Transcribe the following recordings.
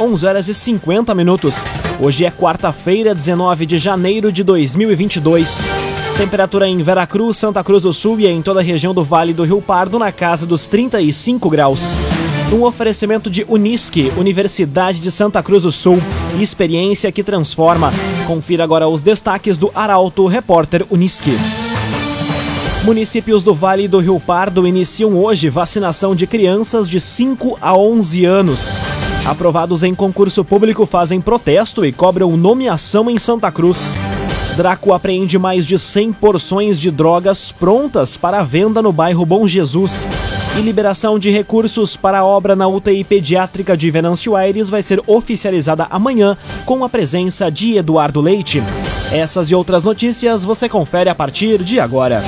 11 horas e 50 minutos. Hoje é quarta-feira, 19 de janeiro de 2022. Temperatura em Veracruz, Santa Cruz do Sul e em toda a região do Vale do Rio Pardo na casa dos 35 graus. Um oferecimento de Unisque, Universidade de Santa Cruz do Sul. Experiência que transforma. Confira agora os destaques do Arauto Repórter Unisque. Municípios do Vale do Rio Pardo iniciam hoje vacinação de crianças de 5 a 11 anos. Aprovados em concurso público fazem protesto e cobram nomeação em Santa Cruz. Draco apreende mais de 100 porções de drogas prontas para venda no bairro Bom Jesus. E liberação de recursos para a obra na UTI pediátrica de Venâncio Aires vai ser oficializada amanhã com a presença de Eduardo Leite. Essas e outras notícias você confere a partir de agora.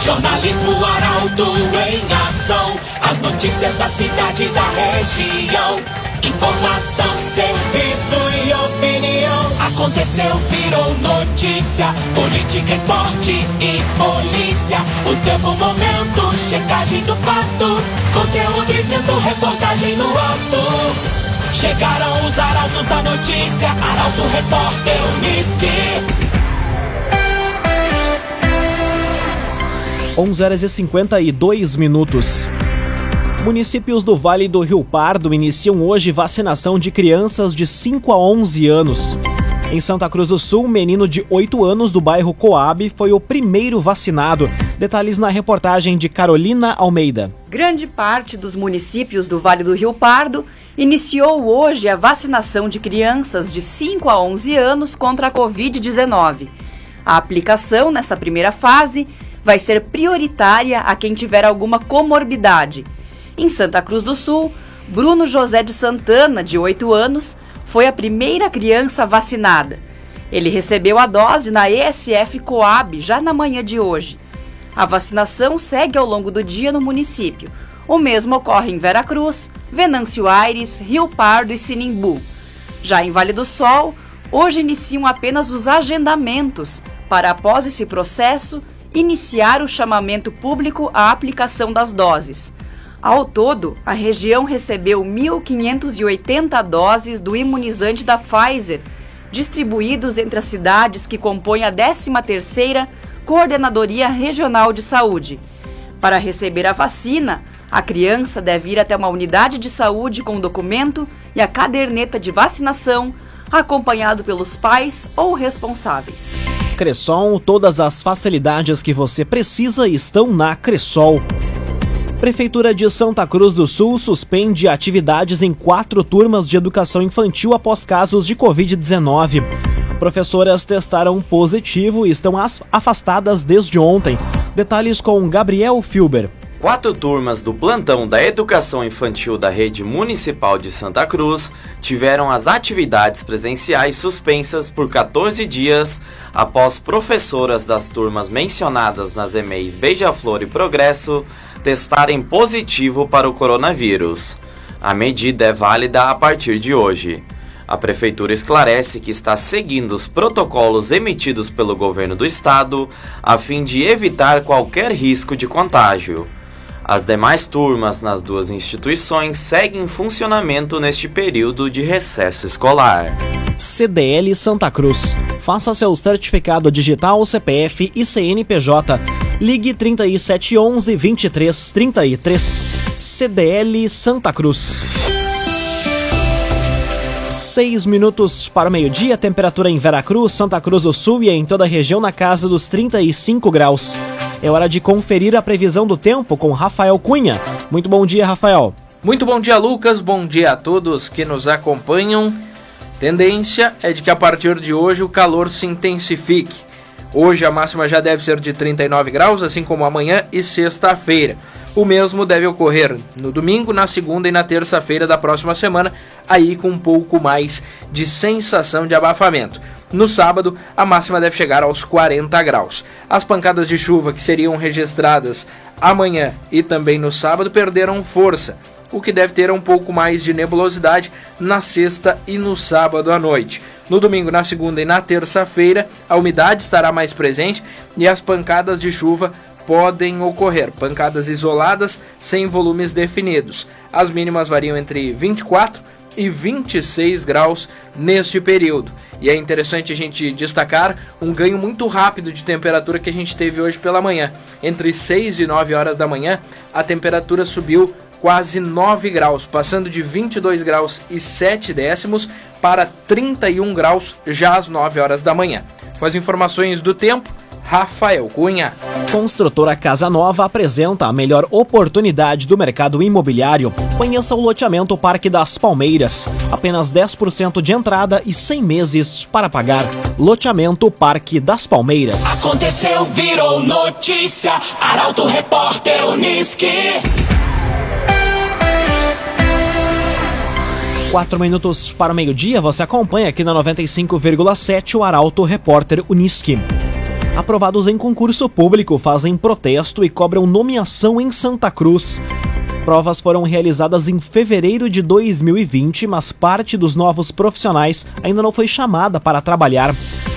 Jornalismo Arauto em ação. As notícias da cidade e da região. Informação, serviço e opinião. Aconteceu, virou notícia. Política, esporte e polícia. O tempo, momento, checagem do fato. Conteúdo dizendo, reportagem no ato. Chegaram os arautos da notícia. Arauto, repórter, Unisque. 11 horas e 52 minutos. Municípios do Vale do Rio Pardo iniciam hoje vacinação de crianças de 5 a 11 anos. Em Santa Cruz do Sul, um menino de 8 anos do bairro Coab foi o primeiro vacinado. Detalhes na reportagem de Carolina Almeida. Grande parte dos municípios do Vale do Rio Pardo iniciou hoje a vacinação de crianças de 5 a 11 anos contra a Covid-19. A aplicação nessa primeira fase vai ser prioritária a quem tiver alguma comorbidade. Em Santa Cruz do Sul, Bruno José de Santana, de 8 anos, foi a primeira criança vacinada. Ele recebeu a dose na ESF Coab já na manhã de hoje. A vacinação segue ao longo do dia no município. O mesmo ocorre em Veracruz, Venâncio Aires, Rio Pardo e Sinimbu. Já em Vale do Sol, hoje iniciam apenas os agendamentos para, após esse processo, iniciar o chamamento público à aplicação das doses. Ao todo, a região recebeu 1.580 doses do imunizante da Pfizer, distribuídos entre as cidades que compõem a 13ª Coordenadoria Regional de Saúde. Para receber a vacina, a criança deve ir até uma unidade de saúde com o documento e a caderneta de vacinação, acompanhado pelos pais ou responsáveis. Cressol, todas as facilidades que você precisa estão na Cressol. Prefeitura de Santa Cruz do Sul suspende atividades em quatro turmas de educação infantil após casos de Covid-19. Professoras testaram positivo e estão afastadas desde ontem. Detalhes com Gabriel Filber. Quatro turmas do plantão da Educação Infantil da Rede Municipal de Santa Cruz tiveram as atividades presenciais suspensas por 14 dias após professoras das turmas mencionadas nas EMEIs Beija-Flor e Progresso testarem positivo para o coronavírus. A medida é válida a partir de hoje. A Prefeitura esclarece que está seguindo os protocolos emitidos pelo governo do estado a fim de evitar qualquer risco de contágio. As demais turmas nas duas instituições seguem em funcionamento neste período de recesso escolar. CDL Santa Cruz. Faça seu certificado digital CPF e CNPJ. Ligue 3711 2333. CDL Santa Cruz. Seis minutos para o meio-dia, temperatura em Veracruz, Santa Cruz do Sul e em toda a região na casa dos 35 graus. É hora de conferir a previsão do tempo com Rafael Cunha. Muito bom dia, Rafael. Muito bom dia, Lucas. Bom dia a todos que nos acompanham. Tendência é de que a partir de hoje o calor se intensifique. Hoje a máxima já deve ser de 39 graus, assim como amanhã e sexta-feira. O mesmo deve ocorrer no domingo, na segunda e na terça-feira da próxima semana, aí com um pouco mais de sensação de abafamento. No sábado, a máxima deve chegar aos 40 graus. As pancadas de chuva que seriam registradas amanhã e também no sábado perderam força o que deve ter um pouco mais de nebulosidade na sexta e no sábado à noite. No domingo, na segunda e na terça-feira, a umidade estará mais presente e as pancadas de chuva podem ocorrer pancadas isoladas sem volumes definidos. As mínimas variam entre 24 e 26 graus neste período. E é interessante a gente destacar um ganho muito rápido de temperatura que a gente teve hoje pela manhã. Entre 6 e 9 horas da manhã, a temperatura subiu quase 9 graus, passando de 22 graus e 7 décimos para 31 graus já às 9 horas da manhã. Com as informações do tempo, Rafael Cunha. Construtora Casa Nova apresenta a melhor oportunidade do mercado imobiliário. Conheça o loteamento Parque das Palmeiras. Apenas 10% de entrada e 100 meses para pagar. Loteamento Parque das Palmeiras. Aconteceu, virou notícia. Arauto Repórter Uniski. Quatro minutos para o meio-dia, você acompanha aqui na 95,7 o Arauto Repórter Uniski. Aprovados em concurso público fazem protesto e cobram nomeação em Santa Cruz. Provas foram realizadas em fevereiro de 2020, mas parte dos novos profissionais ainda não foi chamada para trabalhar.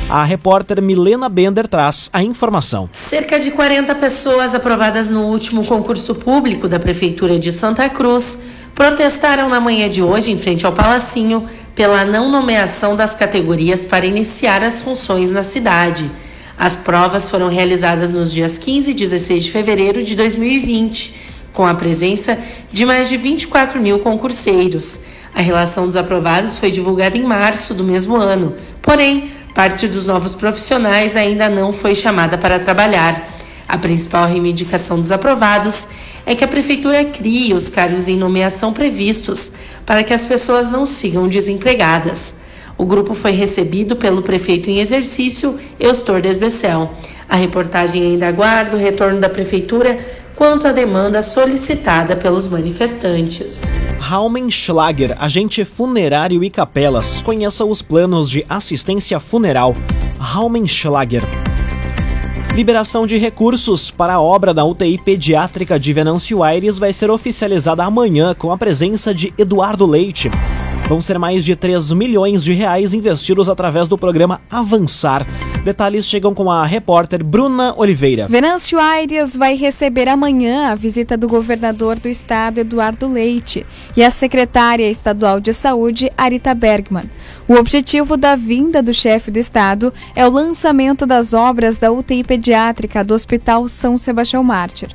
A repórter Milena Bender traz a informação. Cerca de 40 pessoas aprovadas no último concurso público da Prefeitura de Santa Cruz protestaram na manhã de hoje em frente ao Palacinho pela não nomeação das categorias para iniciar as funções na cidade. As provas foram realizadas nos dias 15 e 16 de fevereiro de 2020, com a presença de mais de 24 mil concurseiros. A relação dos aprovados foi divulgada em março do mesmo ano, porém, parte dos novos profissionais ainda não foi chamada para trabalhar. A principal reivindicação dos aprovados é que a Prefeitura crie os cargos em nomeação previstos para que as pessoas não sigam desempregadas. O grupo foi recebido pelo prefeito em exercício, Eustor Desbecel. A reportagem ainda aguarda o retorno da Prefeitura quanto à demanda solicitada pelos manifestantes. Raumenschlager, agente funerário e capelas. Conheça os planos de assistência funeral. Raumenschlager. Liberação de recursos para a obra da UTI pediátrica de Venâncio Aires vai ser oficializada amanhã com a presença de Eduardo Leite. Vão ser mais de 3 milhões de reais investidos através do programa Avançar. Detalhes chegam com a repórter Bruna Oliveira. Venâncio Aires vai receber amanhã a visita do governador do estado, Eduardo Leite, e a secretária estadual de saúde, Arita Bergman. O objetivo da vinda do chefe do estado é o lançamento das obras da UTI pediátrica do Hospital São Sebastião Mártir.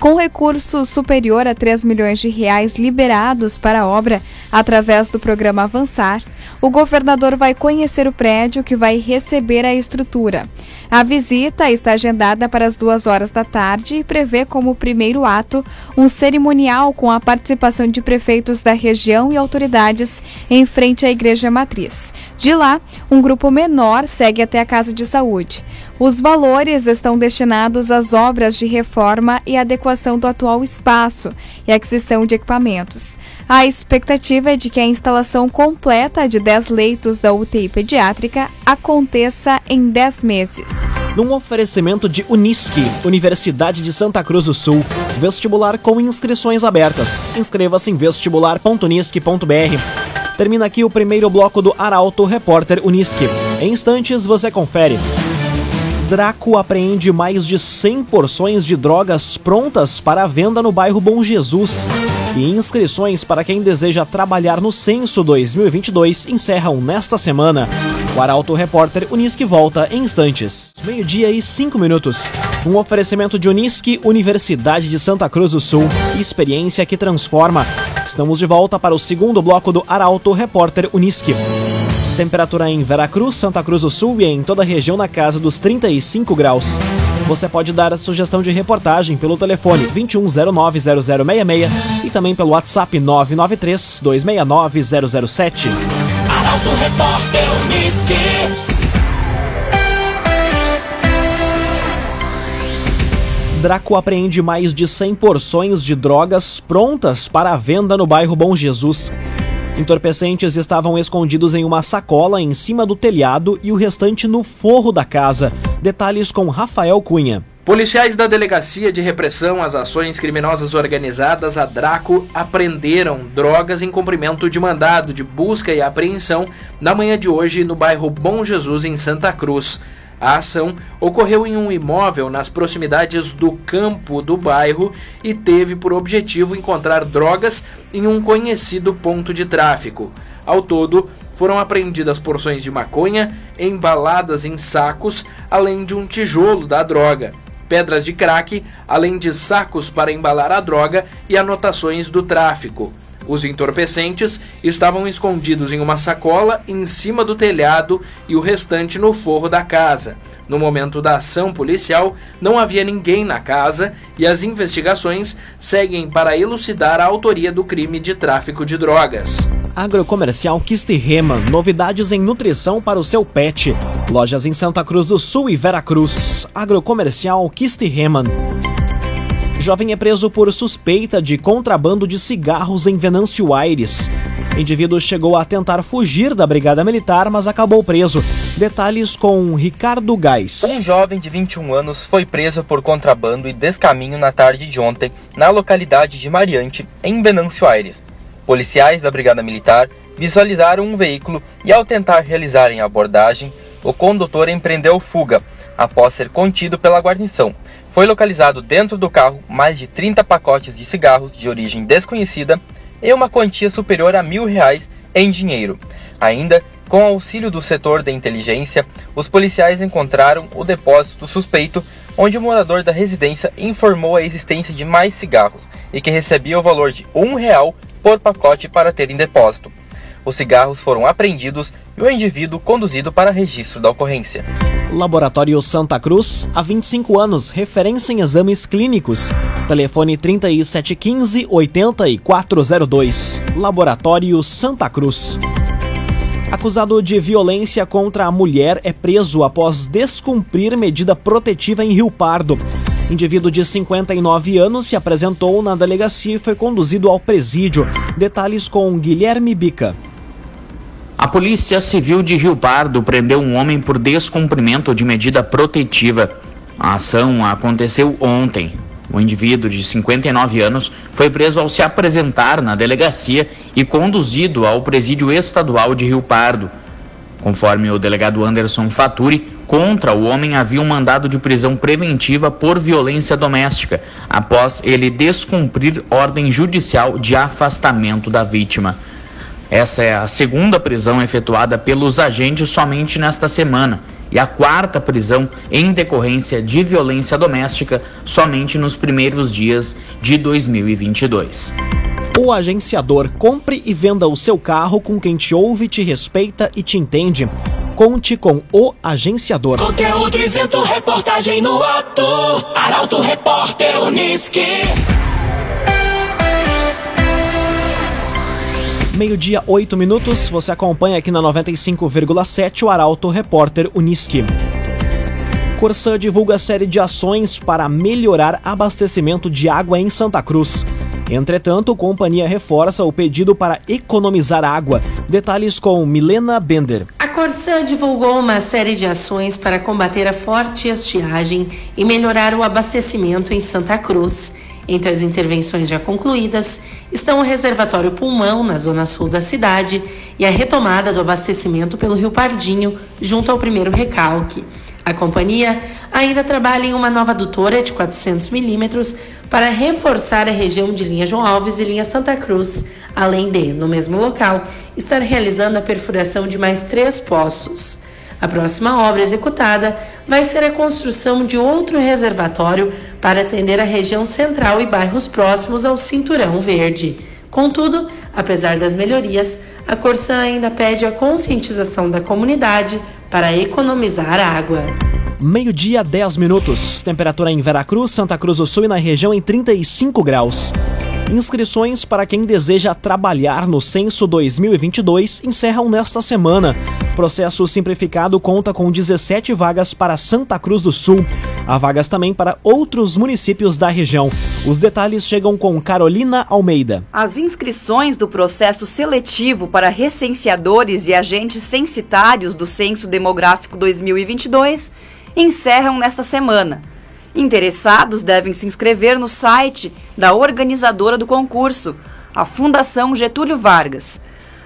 Com recurso superior a 3 milhões de reais liberados para a obra através do programa Avançar, o governador vai conhecer o prédio que vai receber a estrutura. A visita está agendada para as duas horas da tarde e prevê como primeiro ato um cerimonial com a participação de prefeitos da região e autoridades em frente à Igreja Matriz. De lá, um grupo menor segue até a Casa de Saúde. Os valores estão destinados às obras de reforma e adequação do atual espaço e aquisição de equipamentos. A expectativa é de que a instalação completa de 10 leitos da UTI pediátrica aconteça em 10 meses. Num oferecimento de Unisque, Universidade de Santa Cruz do Sul, vestibular com inscrições abertas. Inscreva-se em vestibular.unisque.br. Termina aqui o primeiro bloco do Arauto Repórter Unisque. Em instantes você confere. Draco apreende mais de 100 porções de drogas prontas para venda no bairro Bom Jesus. E inscrições para quem deseja trabalhar no Censo 2022 encerram nesta semana. O Arauto Repórter Unisque volta em instantes. Meio-dia e cinco minutos. Um oferecimento de Unisque, Universidade de Santa Cruz do Sul. Experiência que transforma. Estamos de volta para o segundo bloco do Arauto Repórter Unisque. Temperatura em Veracruz, Santa Cruz do Sul e em toda a região na casa dos 35 graus. Você pode dar a sugestão de reportagem pelo telefone 21090066 e também pelo WhatsApp 993 269 007. Arauto Repórter. Draco apreende mais de 100 porções de drogas prontas para a venda no bairro Bom Jesus. Entorpecentes estavam escondidos em uma sacola em cima do telhado e o restante no forro da casa. Detalhes com Rafael Cunha. Policiais da Delegacia de Repressão às Ações Criminosas Organizadas, a Draco, apreenderam drogas em cumprimento de mandado de busca e apreensão na manhã de hoje no bairro Bom Jesus, em Santa Cruz. A ação ocorreu em um imóvel nas proximidades do campo do bairro e teve por objetivo encontrar drogas em um conhecido ponto de tráfico. Ao todo, foram apreendidas porções de maconha embaladas em sacos, além de um tijolo da droga, pedras de crack, além de sacos para embalar a droga e anotações do tráfico. Os entorpecentes estavam escondidos em uma sacola em cima do telhado e o restante no forro da casa. No momento da ação policial, não havia ninguém na casa e as investigações seguem para elucidar a autoria do crime de tráfico de drogas. Agrocomercial Kistiheman, novidades em nutrição para o seu pet. Lojas em Santa Cruz do Sul e Veracruz. Agrocomercial Kistiheman. Jovem é preso por suspeita de contrabando de cigarros em Venâncio Aires. Indivíduo chegou a tentar fugir da brigada militar, mas acabou preso. Detalhes com Ricardo Gás. Um jovem de 21 anos foi preso por contrabando e descaminho na tarde de ontem, na localidade de Mariante, em Venâncio Aires. Policiais da Brigada Militar visualizaram um veículo e, ao tentar realizarem a abordagem, o condutor empreendeu fuga, após ser contido pela guarnição. Foi localizado dentro do carro mais de 30 pacotes de cigarros de origem desconhecida e uma quantia superior a mil reais em dinheiro. Ainda, com auxílio do setor de inteligência, os policiais encontraram o depósito suspeito, onde o morador da residência informou a existência de mais cigarros e que recebia o valor de um real por pacote para ter em depósito. Os cigarros foram apreendidos e o indivíduo conduzido para registro da ocorrência. Laboratório Santa Cruz, há 25 anos, referência em exames clínicos. Telefone 3715 8402. Laboratório Santa Cruz. Acusado de violência contra a mulher é preso após descumprir medida protetiva em Rio Pardo. Indivíduo de 59 anos se apresentou na delegacia e foi conduzido ao presídio. Detalhes com Guilherme Bica. A Polícia Civil de Rio Pardo prendeu um homem por descumprimento de medida protetiva. A ação aconteceu ontem. O indivíduo de 59 anos foi preso ao se apresentar na delegacia e conduzido ao presídio estadual de Rio Pardo. Conforme o delegado Anderson Faturi, contra o homem havia um mandado de prisão preventiva por violência doméstica, após ele descumprir ordem judicial de afastamento da vítima. Essa é a segunda prisão efetuada pelos agentes somente nesta semana e a quarta prisão em decorrência de violência doméstica somente nos primeiros dias de 2022. O agenciador compre e venda o seu carro com quem te ouve, te respeita e te entende. Conte com o agenciador. Conteúdo isento, reportagem no ato. Arauto Repórter Uniski. Meio-dia, 8 minutos. Você acompanha aqui na 95,7 o Arauto Repórter Uniski. Corsã divulga série de ações para melhorar abastecimento de água em Santa Cruz. Entretanto, a companhia reforça o pedido para economizar água. Detalhes com Milena Bender. A Corsã divulgou uma série de ações para combater a forte estiagem e melhorar o abastecimento em Santa Cruz. Entre as intervenções já concluídas estão o reservatório Pulmão, na zona sul da cidade, e a retomada do abastecimento pelo Rio Pardinho, junto ao primeiro recalque. A companhia ainda trabalha em uma nova adutora de 400 milímetros para reforçar a região de linha João Alves e linha Santa Cruz, além de, no mesmo local, estar realizando a perfuração de mais três poços. A próxima obra executada vai ser a construção de outro reservatório para atender a região central e bairros próximos ao Cinturão Verde. Contudo, apesar das melhorias, a Corsã ainda pede a conscientização da comunidade para economizar água. Meio-dia, 10 minutos. Temperatura em Veracruz, Santa Cruz do Sul e na região em 35 graus. Inscrições para quem deseja trabalhar no Censo 2022 encerram nesta semana. Processo simplificado conta com 17 vagas para Santa Cruz do Sul. Há vagas também para outros municípios da região. Os detalhes chegam com Carolina Almeida. As inscrições do processo seletivo para recenseadores e agentes censitários do Censo Demográfico 2022 encerram nesta semana. Interessados devem se inscrever no site da organizadora do concurso, a Fundação Getúlio Vargas.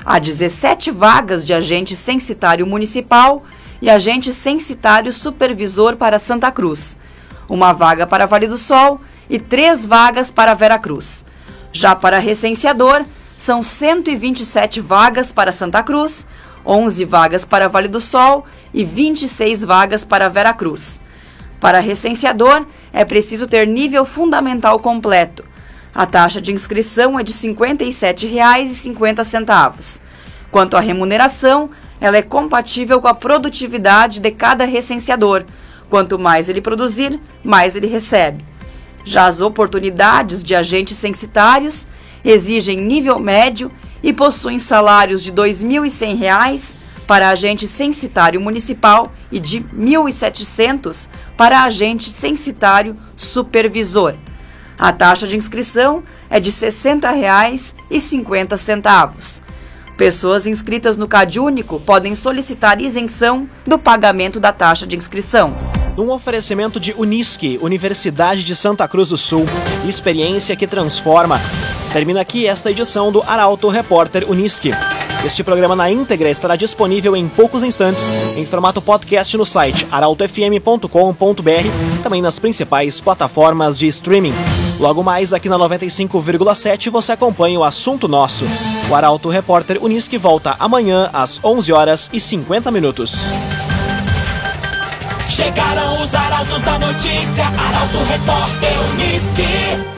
Há 17 vagas de agente censitário municipal e agente censitário supervisor para Santa Cruz, uma vaga para Vale do Sol e três vagas para Vera Cruz. Já para recenseador, são 127 vagas para Santa Cruz, 11 vagas para Vale do Sol e 26 vagas para Vera Cruz. Para recenseador, é preciso ter nível fundamental completo. A taxa de inscrição é de R$ 57,50. Quanto à remuneração, ela é compatível com a produtividade de cada recenseador. Quanto mais ele produzir, mais ele recebe. Já as oportunidades de agentes censitários exigem nível médio e possuem salários de R$ 2.100 para agente censitário municipal e de R$ 1.700 para agente censitário supervisor. A taxa de inscrição é de R$ 60,50. Pessoas inscritas no CAD Único podem solicitar isenção do pagamento da taxa de inscrição. Um oferecimento de Unisque, Universidade de Santa Cruz do Sul, experiência que transforma. Termina aqui esta edição do Arauto Repórter Unisque. Este programa na íntegra estará disponível em poucos instantes em formato podcast no site arautofm.com.br, também nas principais plataformas de streaming. Logo mais aqui na 95,7 você acompanha o assunto nosso. O Arauto Repórter Unisque volta amanhã às 11 horas e 50 minutos. Chegaram os arautos da notícia, Arauto Repórter Unisque.